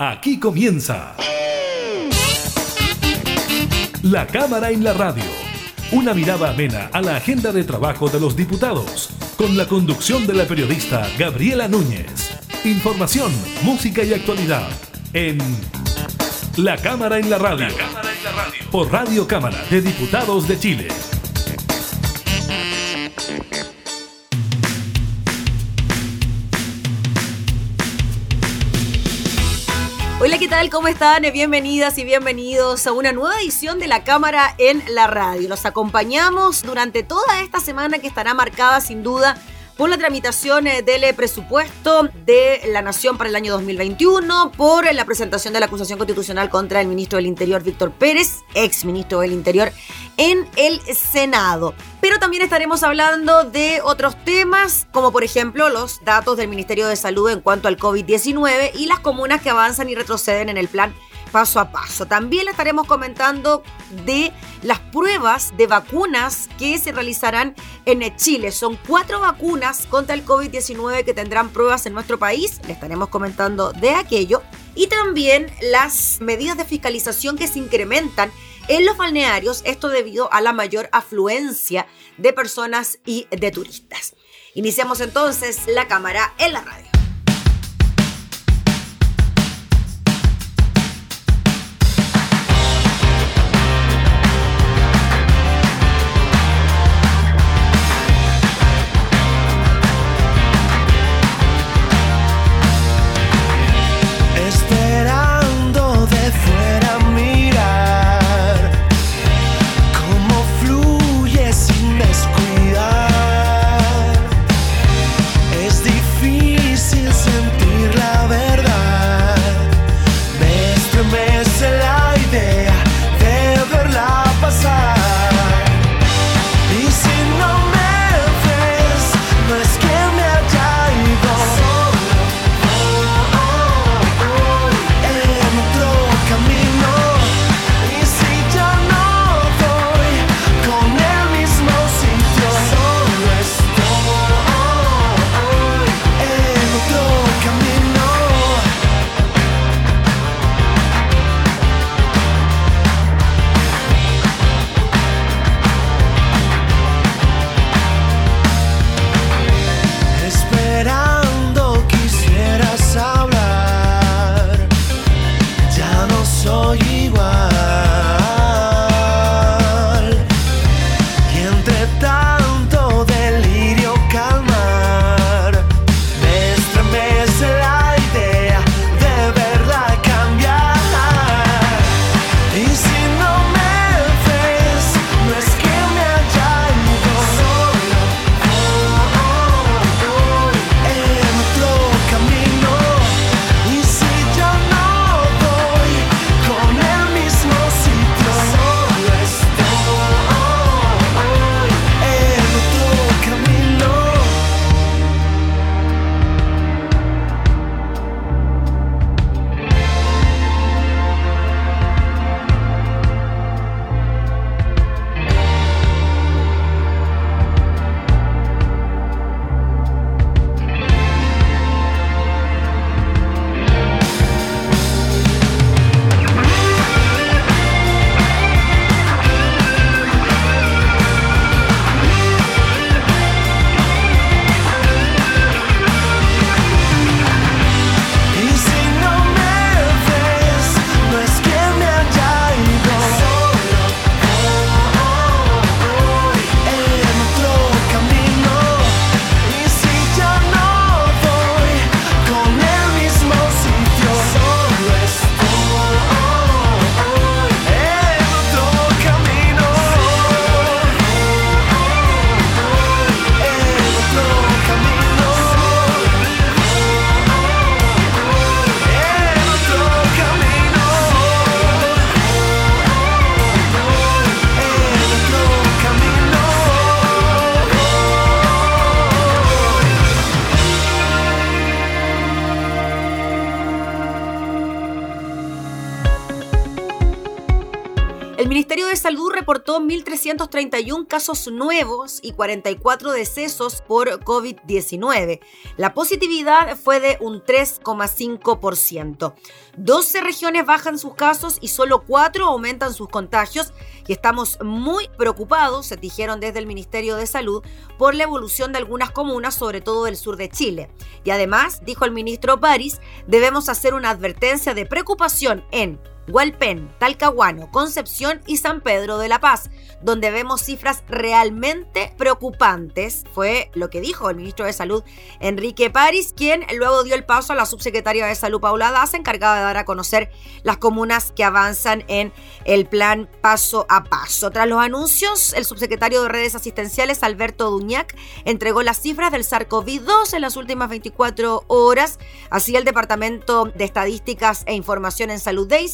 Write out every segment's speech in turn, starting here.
Aquí comienza. La Cámara en la Radio. Una mirada amena a la agenda de trabajo de los diputados. Con la conducción de la periodista Gabriela Núñez. Información, música y actualidad. En La Cámara en la Radio. Por Radio Cámara de Diputados de Chile. Hola, ¿qué tal? ¿Cómo están? Bienvenidas y bienvenidos a una nueva edición de la Cámara en la Radio. Los acompañamos durante toda esta semana que estará marcada sin duda por la tramitación eh, del presupuesto de la Nación para el año 2021, por la presentación de la acusación constitucional contra el ministro del Interior, Víctor Pérez, ex ministro del Interior, en el Senado. Pero también estaremos hablando de otros temas, como por ejemplo los datos del Ministerio de Salud en cuanto al COVID-19 y las comunas que avanzan y retroceden en el plan paso a paso. También le estaremos comentando de las pruebas de vacunas que se realizarán en Chile. Son cuatro vacunas contra el COVID-19 que tendrán pruebas en nuestro país. Le estaremos comentando de aquello. Y también las medidas de fiscalización que se incrementan en los balnearios, esto debido a la mayor afluencia de personas y de turistas. Iniciamos entonces la cámara en la radio. 1.331 casos nuevos y 44 decesos por COVID-19. La positividad fue de un 3,5%. 12 regiones bajan sus casos y solo 4 aumentan sus contagios y estamos muy preocupados, se dijeron desde el Ministerio de Salud, por la evolución de algunas comunas, sobre todo del sur de Chile. Y además, dijo el ministro París, debemos hacer una advertencia de preocupación en Hualpén, Talcahuano, Concepción y San Pedro de la Paz, donde vemos cifras realmente preocupantes, fue lo que dijo el ministro de Salud Enrique París, quien luego dio el paso a la subsecretaria de Salud Paula Daza, encargada de dar a conocer las comunas que avanzan en el plan paso a paso. Tras los anuncios, el subsecretario de redes asistenciales Alberto Duñac entregó las cifras del SARS-CoV-2 en las últimas 24 horas. Así el Departamento de Estadísticas e Información en Salud DEI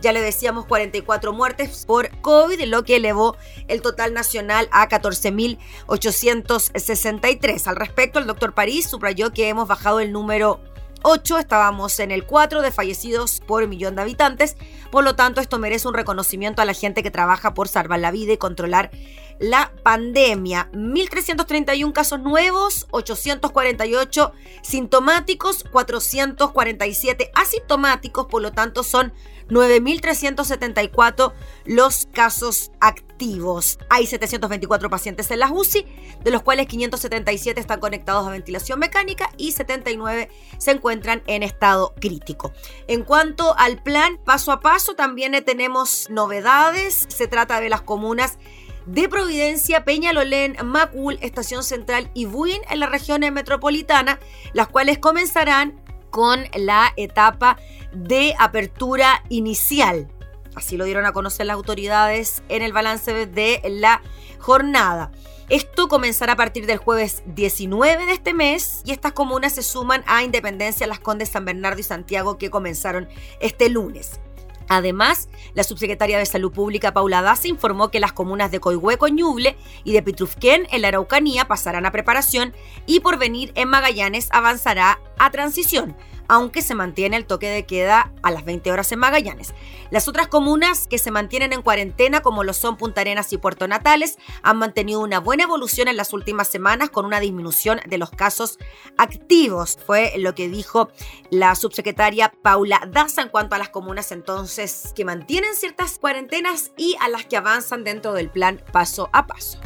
ya le decíamos 44 muertes por COVID, lo que elevó el total nacional a 14.863. Al respecto, el doctor París subrayó que hemos bajado el número 8, estábamos en el 4 de fallecidos por millón de habitantes, por lo tanto esto merece un reconocimiento a la gente que trabaja por salvar la vida y controlar la pandemia. 1.331 casos nuevos, 848 sintomáticos, 447 asintomáticos, por lo tanto son 9.374 los casos activos. Hay 724 pacientes en las UCI, de los cuales 577 están conectados a ventilación mecánica y 79 se encuentran en estado crítico. En cuanto al plan paso a paso, también tenemos novedades. Se trata de las comunas de Providencia, Peñalolén, Macul, Estación Central y Buin en la región metropolitana, las cuales comenzarán con la etapa de apertura inicial. Así lo dieron a conocer las autoridades en el balance de la jornada. Esto comenzará a partir del jueves 19 de este mes y estas comunas se suman a Independencia, Las Condes, San Bernardo y Santiago que comenzaron este lunes. Además, la subsecretaria de Salud Pública Paula Daza informó que las comunas de Coihueco, Ñuble y de Pitrufquén en la Araucanía pasarán a preparación y por venir en Magallanes avanzará a transición aunque se mantiene el toque de queda a las 20 horas en Magallanes. Las otras comunas que se mantienen en cuarentena, como lo son Punta Arenas y Puerto Natales, han mantenido una buena evolución en las últimas semanas con una disminución de los casos activos. Fue lo que dijo la subsecretaria Paula Daza en cuanto a las comunas entonces que mantienen ciertas cuarentenas y a las que avanzan dentro del plan paso a paso.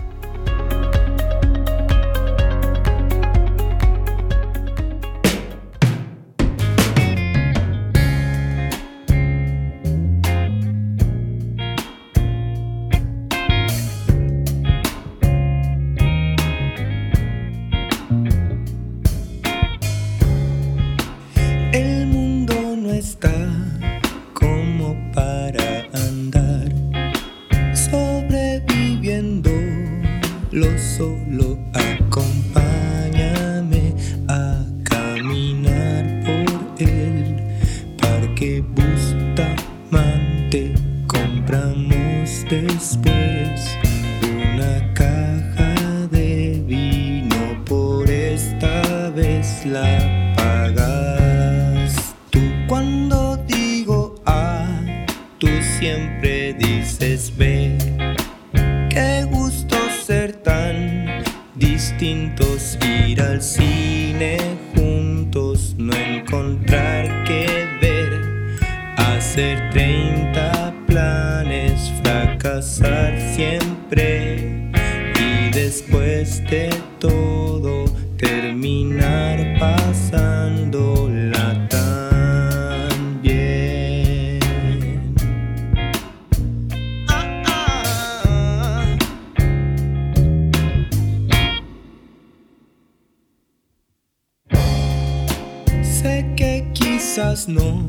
No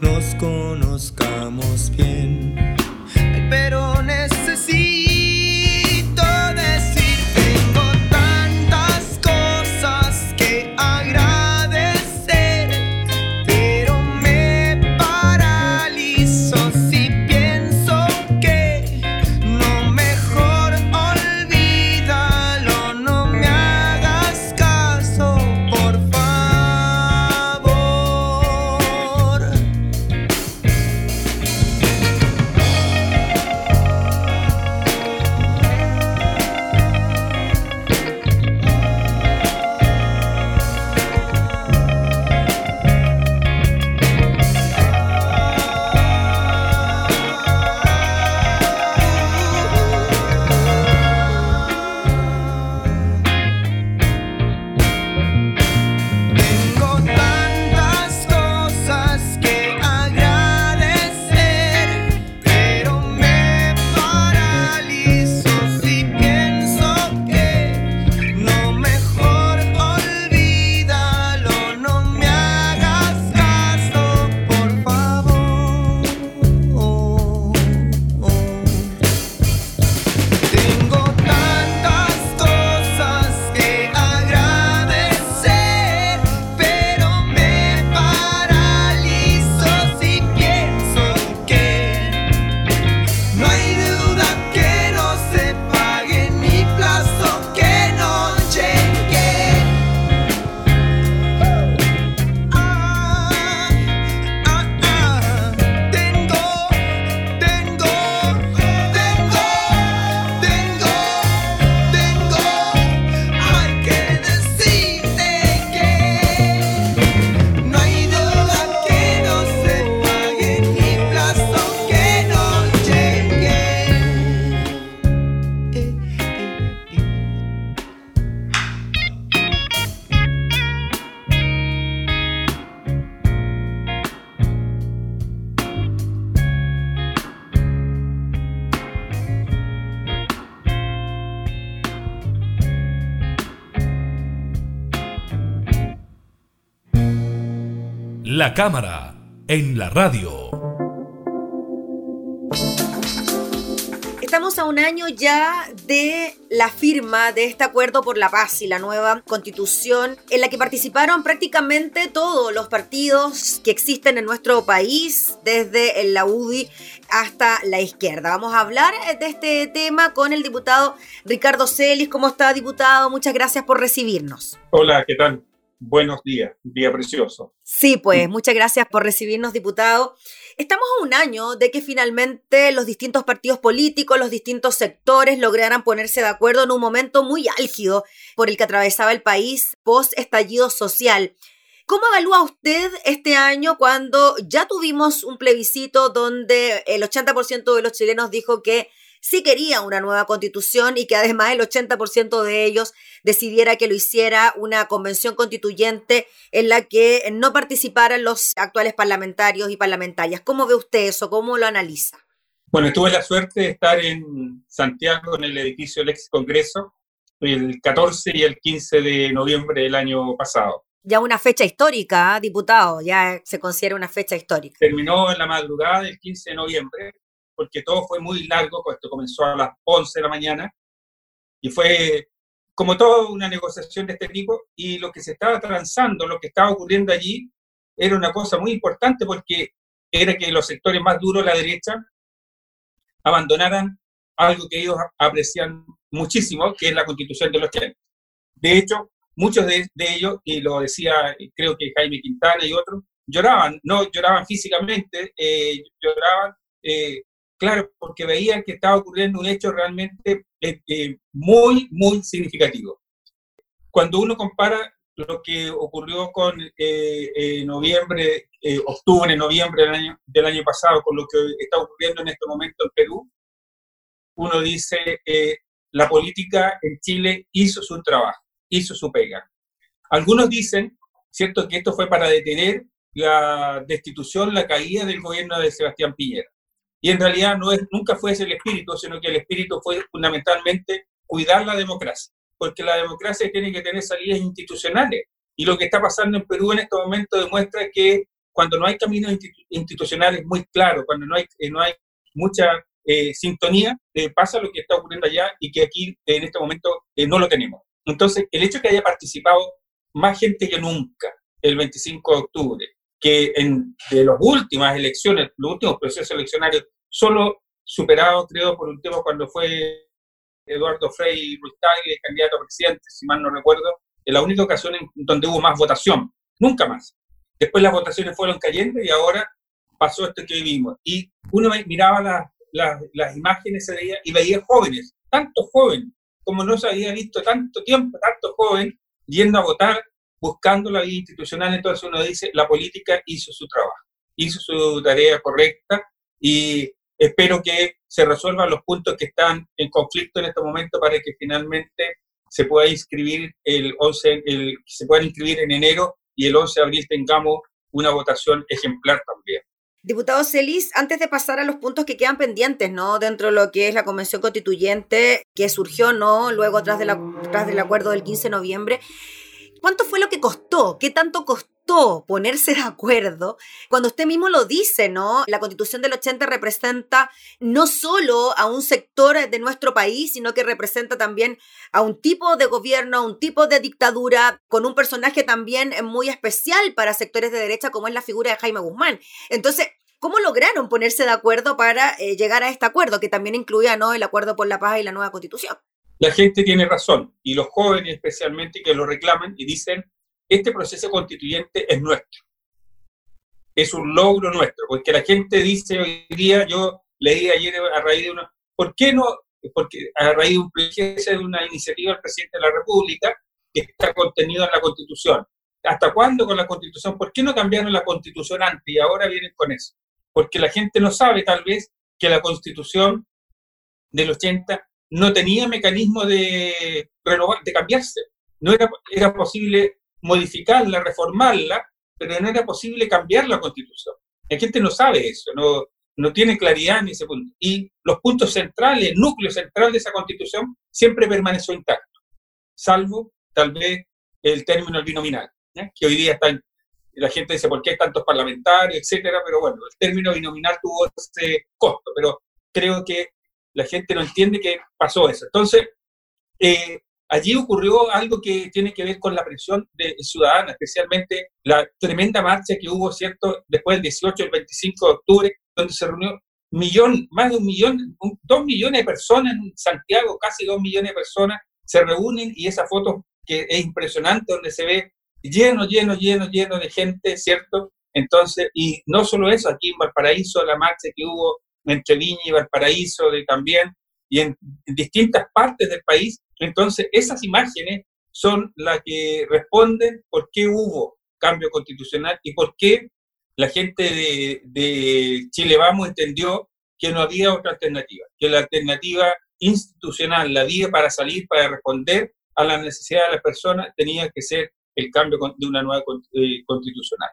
nos conozcamos bien, La cámara en la radio. Estamos a un año ya de la firma de este acuerdo por la paz y la nueva constitución en la que participaron prácticamente todos los partidos que existen en nuestro país, desde la UDI hasta la izquierda. Vamos a hablar de este tema con el diputado Ricardo Celis. ¿Cómo está, diputado? Muchas gracias por recibirnos. Hola, ¿qué tal? Buenos días, día precioso. Sí, pues muchas gracias por recibirnos, diputado. Estamos a un año de que finalmente los distintos partidos políticos, los distintos sectores lograran ponerse de acuerdo en un momento muy álgido por el que atravesaba el país post estallido social. ¿Cómo evalúa usted este año cuando ya tuvimos un plebiscito donde el 80% de los chilenos dijo que sí quería una nueva constitución y que además el 80% de ellos decidiera que lo hiciera una convención constituyente en la que no participaran los actuales parlamentarios y parlamentarias. ¿Cómo ve usted eso? ¿Cómo lo analiza? Bueno, tuve la suerte de estar en Santiago, en el edificio del ex Congreso, el 14 y el 15 de noviembre del año pasado. Ya una fecha histórica, ¿eh? diputado, ya se considera una fecha histórica. Terminó en la madrugada del 15 de noviembre porque todo fue muy largo, esto comenzó a las 11 de la mañana y fue como toda una negociación de este tipo y lo que se estaba transando, lo que estaba ocurriendo allí, era una cosa muy importante porque era que los sectores más duros, la derecha, abandonaran algo que ellos aprecian muchísimo, que es la constitución de los 80. De hecho, muchos de, ellos, y lo decía creo que Jaime Quintana y otros, lloraban, no lloraban físicamente, eh, lloraban eh, Claro, porque veían que estaba ocurriendo un hecho realmente eh, eh, muy, muy significativo. Cuando uno compara lo que ocurrió con eh, noviembre, octubre, noviembre del año, del año pasado, con lo que está ocurriendo en este momento en Perú, uno dice, la política en Chile hizo su trabajo, hizo su pega. Algunos dicen, ¿cierto?, que esto fue para detener la destitución, la caída del gobierno de Sebastián Piñera. Y en realidad no es, nunca fue ese el espíritu, sino que el espíritu fue fundamentalmente cuidar la democracia, porque la democracia tiene que tener salidas institucionales. Y lo que está pasando en Perú en este momento demuestra que cuando no hay caminos institucionales muy claros, cuando no hay, eh, no hay mucha eh, sintonía, eh, pasa lo que está ocurriendo allá y que aquí en este momento no lo tenemos. Entonces, el hecho de que haya participado más gente que nunca el 25 de octubre, que en de las últimas elecciones, los últimos procesos eleccionarios, solo superado, creo, por un tema cuando fue Eduardo Frei Ruiz candidato a presidente, si mal no recuerdo, en la única ocasión en donde hubo más votación, nunca más. Después las votaciones fueron cayendo y ahora pasó esto que vivimos. Y uno miraba las imágenes ese día y veía jóvenes, tantos jóvenes, como no se había visto tanto tiempo, tanto joven, yendo a votar, buscando la vida institucional. Entonces uno dice, la política hizo su trabajo, hizo su tarea correcta y espero que se resuelvan los puntos que están en conflicto en este momento para que finalmente se pueda inscribir el 11, el, se puedan inscribir en enero y el 11 de abril tengamos una votación ejemplar también. Diputado Celis, antes de pasar a los puntos que quedan pendientes, ¿no? Dentro de lo que es la convención constituyente que surgió, ¿no? Luego tras, de la, tras del acuerdo del 15 de noviembre, ¿cuánto fue lo que costó? ¿Qué tanto costó? ponerse de acuerdo, cuando usted mismo lo dice, ¿no? La constitución del 80 representa no solo a un sector de nuestro país, sino que representa también a un tipo de gobierno, a un tipo de dictadura, con un personaje también muy especial para sectores de derecha, como es la figura de Jaime Guzmán. Entonces, ¿Cómo lograron ponerse de acuerdo para eh, llegar a este acuerdo, que también incluía ¿no? el acuerdo por la paz y la nueva constitución? La gente tiene razón, y los jóvenes especialmente que lo reclaman y dicen, este proceso constituyente es nuestro. Es un logro nuestro, porque la gente dice hoy día, yo leí ayer a raíz de una, ¿por qué no? Porque a raíz de un de una iniciativa del presidente de la República que está contenido en la Constitución. ¿Hasta cuándo con la Constitución? ¿Por qué no cambiaron la Constitución antes y ahora vienen con eso? Porque la gente no sabe tal vez que la Constitución del 80 no tenía mecanismo de renovar, de cambiarse. No era, posible modificarla, reformarla, pero no era posible cambiar la constitución. La gente no sabe eso, no, no tiene claridad en ese punto. Y los puntos centrales, el núcleo central de esa constitución siempre permaneció intacto, salvo tal vez el término binominal, que hoy día está la gente dice, ¿por qué hay tantos parlamentarios, etcétera? Pero bueno, el término binominal tuvo ese costo, pero creo que la gente no entiende que pasó eso. Entonces, eh, allí ocurrió algo que tiene que ver con la presión de ciudadana, especialmente la tremenda marcha que hubo, ¿cierto?, después del 18 el 25 de octubre, donde se reunió millón, más de un millón, dos millones de personas en Santiago, casi dos millones de personas se reúnen y esa foto que es impresionante, donde se ve lleno, lleno, lleno, lleno de gente, ¿cierto? Entonces, y no solo eso, aquí en Valparaíso, la marcha que hubo entre Viña y Valparaíso de, también, y en, distintas partes del país. Entonces, esas imágenes son las que responden por qué hubo cambio constitucional y por qué la gente de, de Chile Vamos entendió que no había otra alternativa, que la alternativa institucional, la vía para salir, para responder a la necesidad de las personas, tenía que ser el cambio de una nueva eh, constitucional.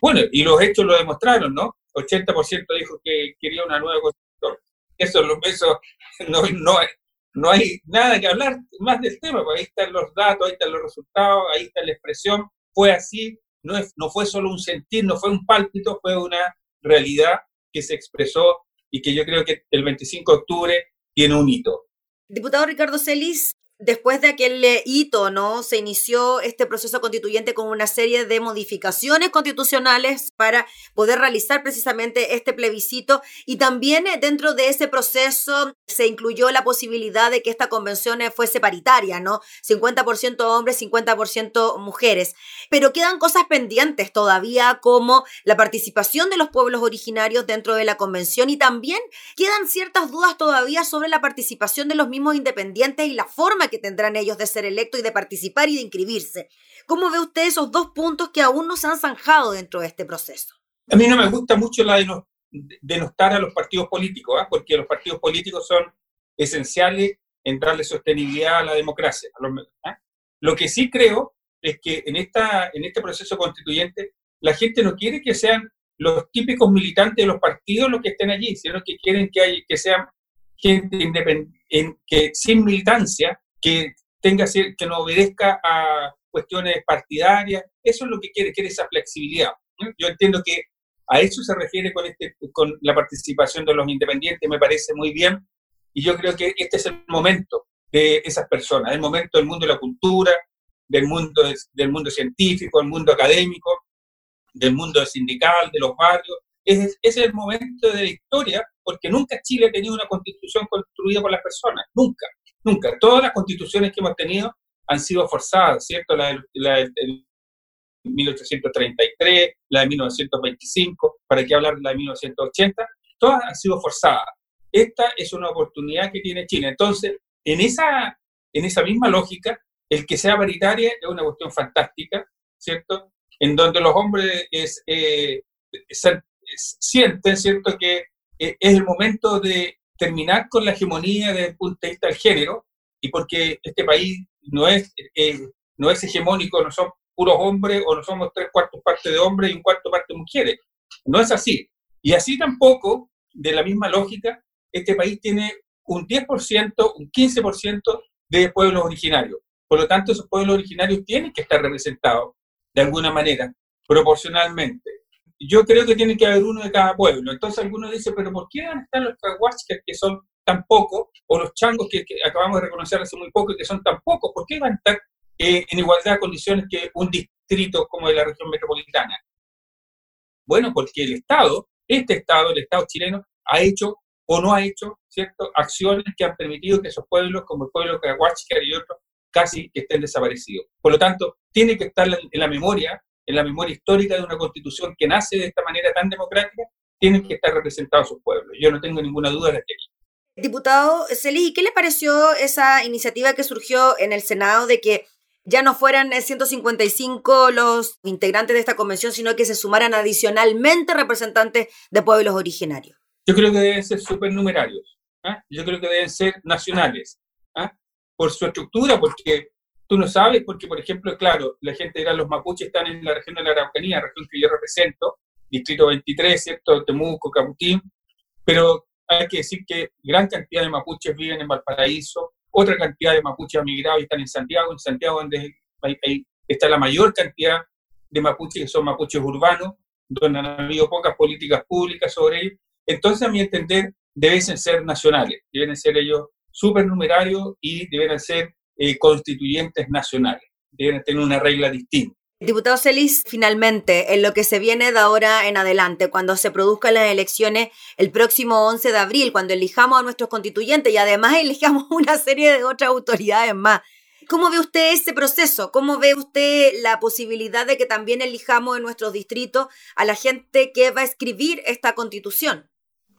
Bueno, y los hechos lo demostraron, ¿no? 80% dijo que quería una nueva constitución. Eso, eso no, no, no hay nada que hablar más del tema, porque ahí están los datos, ahí están los resultados, ahí está la expresión. Fue así, no, es, no fue solo un sentir, no fue un pálpito, fue una realidad que se expresó y que yo creo que el 25 de octubre tiene un hito. Diputado Ricardo Celis, Después de aquel hito, ¿no? Se inició este proceso constituyente con una serie de modificaciones constitucionales para poder realizar precisamente este plebiscito y también eh, dentro de ese proceso se incluyó la posibilidad de que esta convención eh, fuese paritaria, ¿no? 50% hombres, 50% mujeres. Pero quedan cosas pendientes todavía como la participación de los pueblos originarios dentro de la convención y también quedan ciertas dudas todavía sobre la participación de los mismos independientes y la forma que tendrán ellos de ser electos y de participar y de inscribirse. ¿Cómo ve usted esos dos puntos que aún no se han zanjado dentro de este proceso? A mí no me gusta mucho la denostar a los partidos políticos, ¿ah? porque los partidos políticos son esenciales en darle sostenibilidad a la democracia. ¿ah? Lo que sí creo es que en, esta, en este proceso constituyente la gente no quiere que sean los típicos militantes de los partidos los que estén allí, sino que quieren que, hay, que sean gente independiente, que sin militancia que tenga que no obedezca a cuestiones partidarias. Eso es lo que quiere, quiere esa flexibilidad. Yo entiendo que a eso se refiere con, este, con la participación de los independientes, me parece muy bien, y yo creo que este es el momento de esas personas, el momento del mundo de la cultura, del mundo, del mundo científico, del mundo académico, del mundo sindical, de los barrios. Es, es el momento de la historia, porque nunca Chile ha tenido una constitución construida por las personas, nunca. Nunca. Todas las constituciones que hemos tenido han sido forzadas, ¿cierto? La, de 1833, la de 1925, para qué hablar de la de 1980, todas han sido forzadas. Esta es una oportunidad que tiene Chile. Entonces, en esa, en esa misma lógica, el que sea paritaria es una cuestión fantástica, ¿cierto? En donde los hombres es, eh, sienten, ¿cierto?, que eh, es el momento de terminar con la hegemonía desde el punto de vista del género, y porque este país no es, eh, no es hegemónico, no son puros hombres o no somos tres cuartos partes de hombres y un cuarto parte de mujeres. No es así. Y así tampoco, de la misma lógica, este país tiene un 10%, un 15% de pueblos originarios. Por lo tanto, esos pueblos originarios tienen que estar representados de alguna manera, proporcionalmente yo creo que tiene que haber uno de cada pueblo. Entonces algunos dicen, pero ¿por qué van a estar los cahuascas que son tan pocos, o los changos que, acabamos de reconocer hace muy poco y que son tan pocos? ¿Por qué van a estar eh, en igualdad de condiciones que un distrito como de la región metropolitana? Bueno, porque el Estado, este Estado, el Estado chileno, ha hecho o no ha hecho, ¿cierto?, acciones que han permitido que esos pueblos, como el pueblo de y otros, casi estén desaparecidos. Por lo tanto, tiene que estar en la memoria en la memoria histórica de una constitución que nace de esta manera tan democrática, tienen que estar representados sus pueblos. Yo no tengo ninguna duda de que Diputado Celis, ¿qué le pareció esa iniciativa que surgió en el Senado de que ya no fueran 155 los integrantes de esta convención, sino que se sumaran adicionalmente representantes de pueblos originarios? Yo creo que deben ser supernumerarios. ¿ah? Yo creo que deben ser nacionales. ¿ah? Por su estructura, porque Tú no sabes porque, por ejemplo, claro, la gente dirá, los mapuches están en la región de la Araucanía, región que yo represento, distrito 23, ¿cierto? Temuco, Caputín, pero hay que decir que gran cantidad de mapuches viven en Valparaíso, otra cantidad de mapuches han migrado y están en Santiago, en Santiago donde está la mayor cantidad de mapuches que son mapuches urbanos, donde han habido pocas políticas públicas sobre ellos. Entonces, a mi entender, deben ser nacionales, deben ser ellos supernumerarios y deben ser eh, constituyentes nacionales, deben tener una regla distinta. Diputado Celis, finalmente, en lo que se viene de ahora en adelante, cuando se produzcan las elecciones el próximo 11 de abril, cuando elijamos a nuestros constituyentes y además elijamos una serie de otras autoridades más, ¿cómo ve usted ese proceso? ¿Cómo ve usted la posibilidad de que también elijamos en nuestros distritos a la gente que va a escribir esta constitución?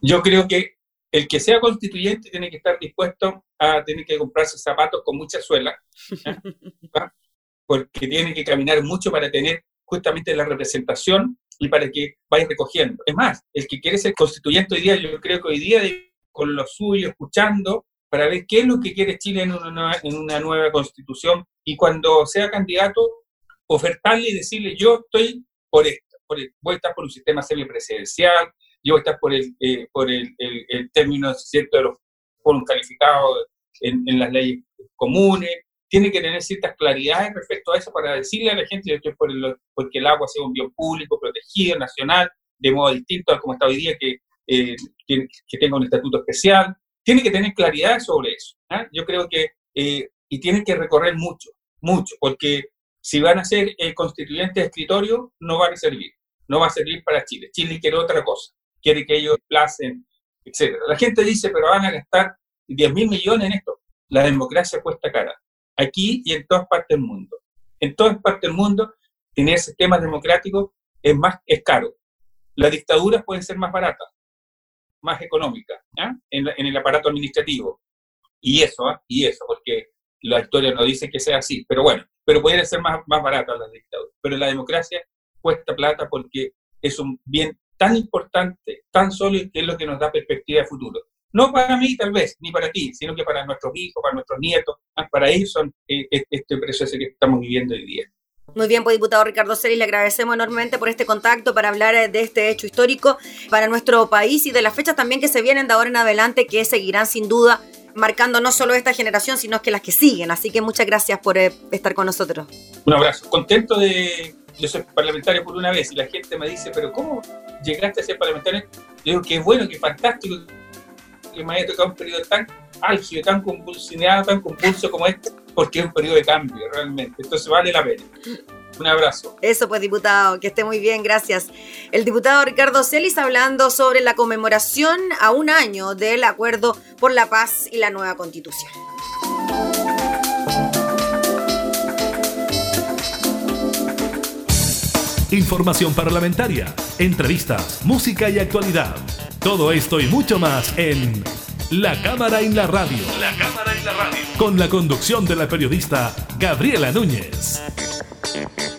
Yo creo que el que sea constituyente tiene que estar dispuesto a tener que comprarse zapatos con mucha suela. porque tiene que caminar mucho para tener justamente la representación y para que vaya recogiendo. Es más, el que quiere ser constituyente hoy día, yo creo que hoy día con lo suyo, escuchando, para ver qué es lo que quiere Chile en una nueva, en una nueva constitución y cuando sea candidato, ofertarle y decirle, yo estoy por esto, voy a estar por un sistema semipresidencial, a estar por el, eh, por el, el, término ¿cierto? de los foros calificados en, en las leyes comunes, tiene que tener ciertas claridades respecto a eso para decirle a la gente que por el, porque el agua sea un bien público, protegido, nacional, de modo distinto a como está hoy día, que, eh, que, tenga un estatuto especial. Tiene que tener claridad sobre eso. ¿ah? Yo creo que, eh, y tiene que recorrer mucho, mucho, porque si van a ser el constituyente de escritorio, no van a servir, no va a servir para Chile. Chile quiere otra cosa, quiere que ellos placen, etc. La gente dice, pero van a gastar 10 mil millones en esto. La democracia cuesta cara aquí y en todas partes del mundo. En todas partes del mundo, tener sistemas democráticos es, más, es caro. Las dictaduras pueden ser más baratas, más económicas, en, el aparato administrativo. Y eso, ¿ah? y eso, porque la historia no dice que sea así, pero bueno, pero pueden ser más, más baratas las dictaduras. Pero la democracia cuesta plata porque es un bien tan importante, tan sólido, que es lo que nos da perspectiva de futuro. No para mí, tal vez, ni para ti, sino que para nuestros hijos, para nuestros nietos, para ellos son eh, este proceso que estamos viviendo hoy día. Muy bien, pues diputado Ricardo Celis, le agradecemos enormemente por este contacto para hablar eh, de este hecho histórico para nuestro país y de las fechas también que se vienen de ahora en adelante que seguirán sin duda marcando no solo esta generación, sino que las que siguen. Así que muchas gracias por eh, estar con nosotros. Un abrazo. Contento de... Yo soy parlamentario por una vez la gente me dice, pero ¿cómo llegaste a ser parlamentario? Yo digo, que bueno, que fantástico que me haya tocado un periodo tan álgido, tan convulsionado, tan compulso como este, porque es un periodo de cambio realmente. Entonces vale la pena. Un abrazo. Eso pues, diputado, que esté muy bien, gracias. El diputado Ricardo Celis hablando sobre la conmemoración a un año del acuerdo por la paz y la nueva constitución. Información parlamentaria, entrevistas, música y actualidad. Todo esto y mucho más en La Cámara en la Radio. La Cámara en la Radio. Con la conducción de la periodista Gabriela Núñez. Thank you.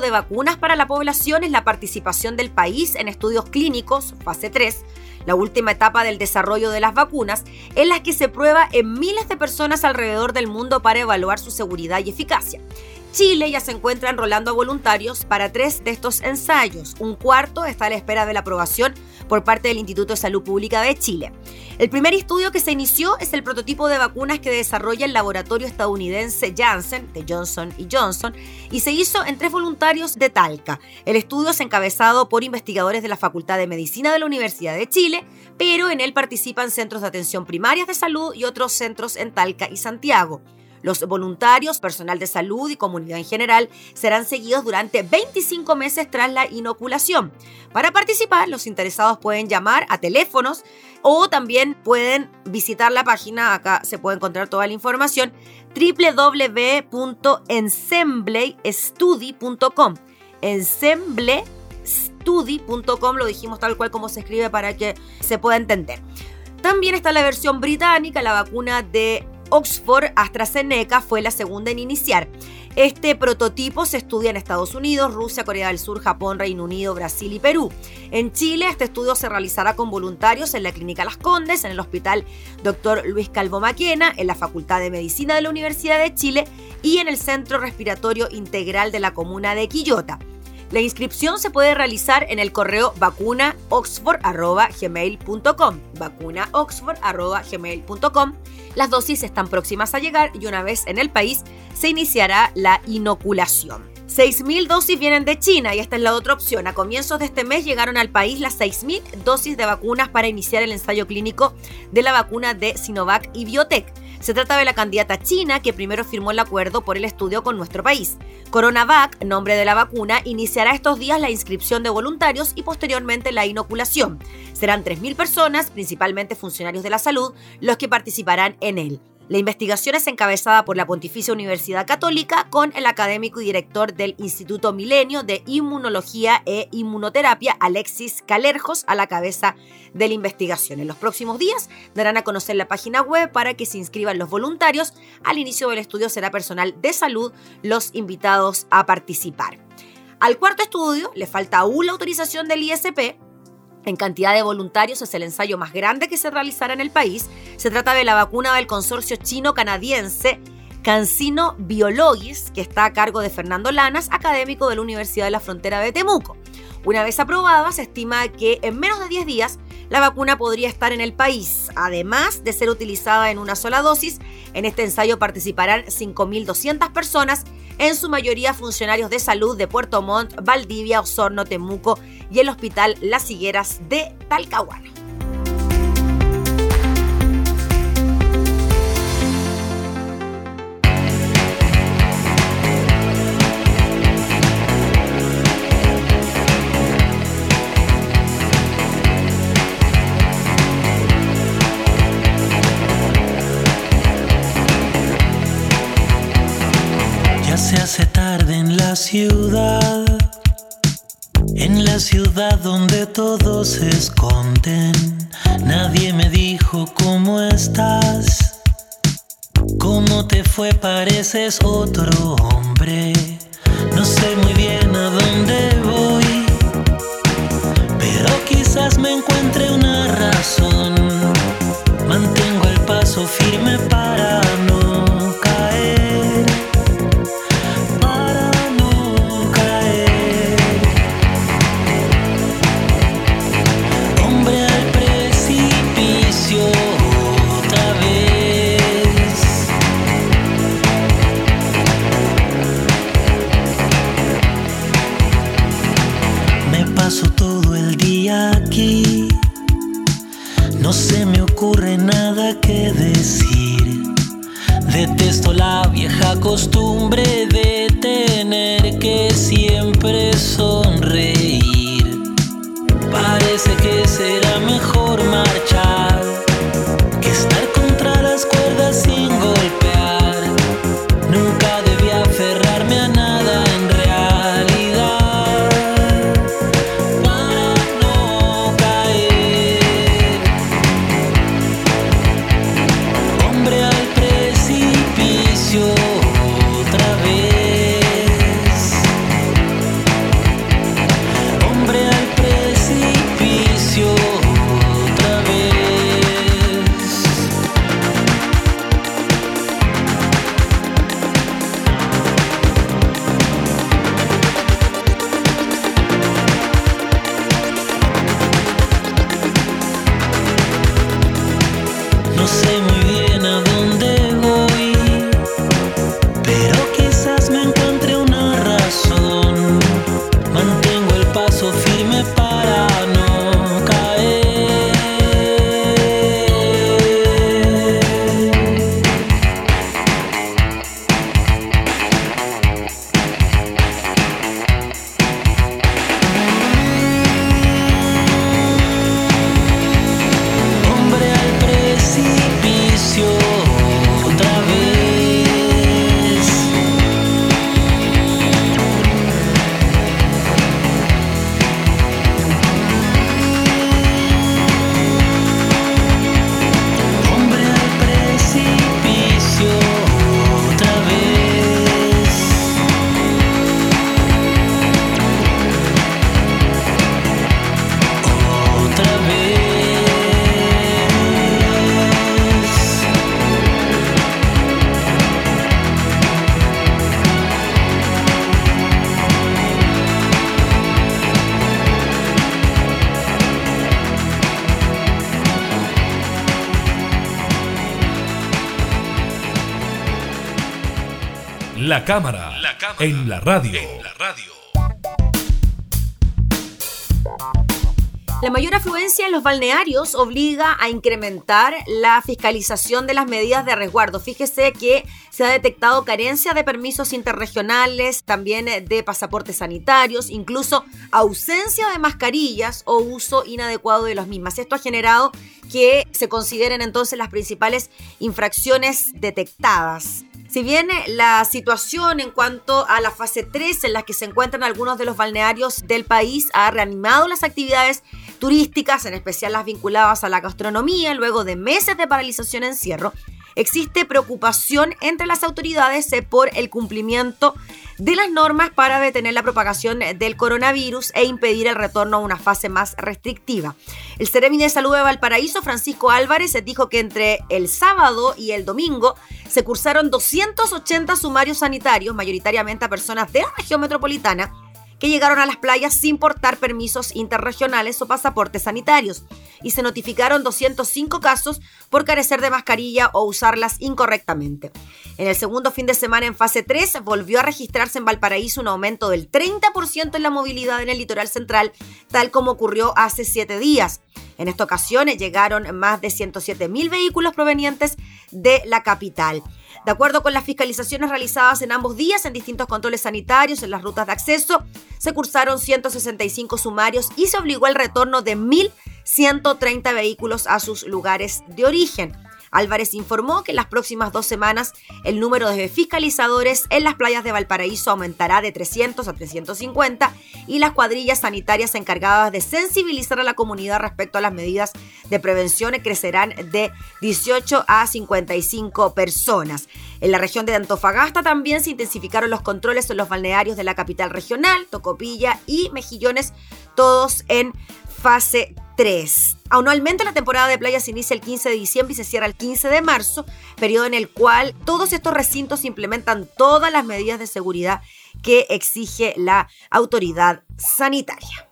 De vacunas para la población es la participación del país en estudios clínicos, fase 3, la última etapa del desarrollo de las vacunas, en las que se prueba en miles de personas alrededor del mundo para evaluar su seguridad y eficacia. Chile ya se encuentra enrolando a voluntarios para tres de estos ensayos. Un cuarto está a la espera de la aprobación por parte del Instituto de Salud Pública de Chile. El primer estudio que se inició es el prototipo de vacunas que desarrolla el laboratorio estadounidense Janssen, de Johnson Johnson, y se hizo en tres voluntarios de Talca. El estudio es encabezado por investigadores de la Facultad de Medicina de la Universidad de Chile, pero en él participan centros de atención primarias de salud y otros centros en Talca y Santiago. Los voluntarios, personal de salud y comunidad en general serán seguidos durante 25 meses tras la inoculación. Para participar, los interesados pueden llamar a teléfonos o también pueden visitar la página, acá se puede encontrar toda la información, www.ensemblestudy.com. Ensemblestudy.com, lo dijimos tal cual como se escribe para que se pueda entender. También está la versión británica, la vacuna de Oxford AstraZeneca fue la segunda en iniciar. Este prototipo se estudia en Estados Unidos, Rusia, Corea del Sur, Japón, Reino Unido, Brasil y Perú. En Chile, este estudio se realizará con voluntarios en la Clínica Las Condes, en el Hospital Dr. Luis Calvo Maquena, en la Facultad de Medicina de la Universidad de Chile y en el Centro Respiratorio Integral de la Comuna de Quillota. La inscripción se puede realizar en el correo vacunaoxford.gmail.com vacunaoxford.gmail.com Las dosis están próximas a llegar y una vez en el país se iniciará la inoculación. 6.000 dosis vienen de China y esta es la otra opción. A comienzos de este mes llegaron al país las 6.000 dosis de vacunas para iniciar el ensayo clínico de la vacuna de Sinovac y Biotech. Se trata de la candidata china que primero firmó el acuerdo por el estudio con nuestro país. Coronavac, nombre de la vacuna, iniciará estos días la inscripción de voluntarios y posteriormente la inoculación. Serán 3.000 personas, principalmente funcionarios de la salud, los que participarán en él. La investigación es encabezada por la Pontificia Universidad Católica con el académico y director del Instituto Milenio de Inmunología e Inmunoterapia, Alexis Calerjos, a la cabeza de la investigación. En los próximos días darán a conocer la página web para que se inscriban los voluntarios. Al inicio del estudio será personal de salud los invitados a participar. Al cuarto estudio le falta aún la autorización del ISP en cantidad de voluntarios es el ensayo más grande que se realizará en el país. Se trata de la vacuna del consorcio chino-canadiense CanSino Biologis, que está a cargo de Fernando Lanas, académico de la Universidad de la Frontera de Temuco. Una vez aprobada, se estima que en menos de 10 días la vacuna podría estar en el país. Además de ser utilizada en una sola dosis, en este ensayo participarán 5.200 personas, en su mayoría funcionarios de salud de Puerto Montt, Valdivia, Osorno, Temuco y el Hospital Las Higueras de Talcahuano. Ya se hace tarde en la ciudad, en la ciudad donde todos se esconden. Nadie me dijo cómo estás, cómo te fue, pareces otro hombre. No sé muy bien a dónde voy, pero quizás me encuentre una razón. Mantengo el paso firme para La cámara, la cámara en la radio. En la radio. La mayor afluencia en los balnearios obliga a incrementar la fiscalización de las medidas de resguardo. Fíjese que se ha detectado carencia de permisos interregionales, también de pasaportes sanitarios, incluso ausencia de mascarillas o uso inadecuado de las mismas. Esto ha generado que se consideren entonces las principales infracciones detectadas. Si bien la situación en cuanto a la fase 3 en la que se encuentran algunos de los balnearios del país ha reanimado las actividades turísticas, en especial las vinculadas a la gastronomía, luego de meses de paralización encierro, existe preocupación entre las autoridades eh, por el cumplimiento de las normas para detener la propagación del coronavirus e impedir el retorno a una fase más restrictiva. El Ceremi de Salud de Valparaíso, Francisco Álvarez, dijo que entre el sábado y el domingo se cursaron 280 sumarios sanitarios, mayoritariamente a personas de la región metropolitana, llegaron a las playas sin portar permisos interregionales o pasaportes sanitarios y se notificaron 205 casos por carecer de mascarilla o usarlas incorrectamente. En el segundo fin de semana en fase 3 volvió a registrarse en Valparaíso un aumento del 30% en la movilidad en el litoral central, tal como ocurrió hace siete días. En esta ocasión llegaron más de 107 mil vehículos provenientes de la capital. De acuerdo con las fiscalizaciones realizadas en ambos días en distintos controles sanitarios en las rutas de acceso, se cursaron 165 sumarios y se obligó al retorno de 1.130 vehículos a sus lugares de origen. Álvarez informó que en las próximas dos semanas el número de fiscalizadores en las playas de Valparaíso aumentará de 300 a 350 y las cuadrillas sanitarias encargadas de sensibilizar a la comunidad respecto a las medidas de prevención crecerán de 18 a 55 personas. En la región de Antofagasta también se intensificaron los controles en los balnearios de la capital regional, Tocopilla y Mejillones, todos en fase 3. Anualmente la temporada de playas inicia el 15 de diciembre y se cierra el 15 de marzo, periodo en el cual todos estos recintos implementan todas las medidas de seguridad que exige la autoridad sanitaria.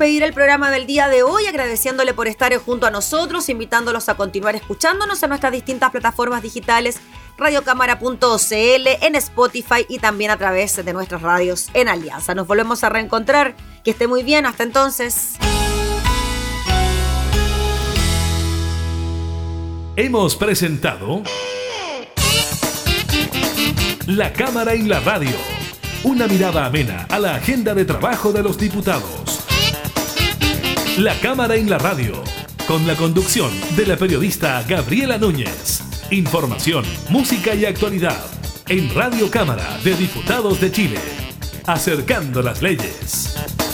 Despedir el programa del día de hoy agradeciéndole por estar junto a nosotros, invitándolos a continuar escuchándonos en nuestras distintas plataformas digitales, radiocámara.cl, en Spotify y también a través de nuestras radios en Alianza. Nos volvemos a reencontrar. Que esté muy bien. Hasta entonces. Hemos presentado La Cámara y la Radio. Una mirada amena a la agenda de trabajo de los diputados. La Cámara y la Radio. Con la conducción de la periodista Gabriela Núñez. Información, música y actualidad. En Radio Cámara de Diputados de Chile. Acercando las leyes.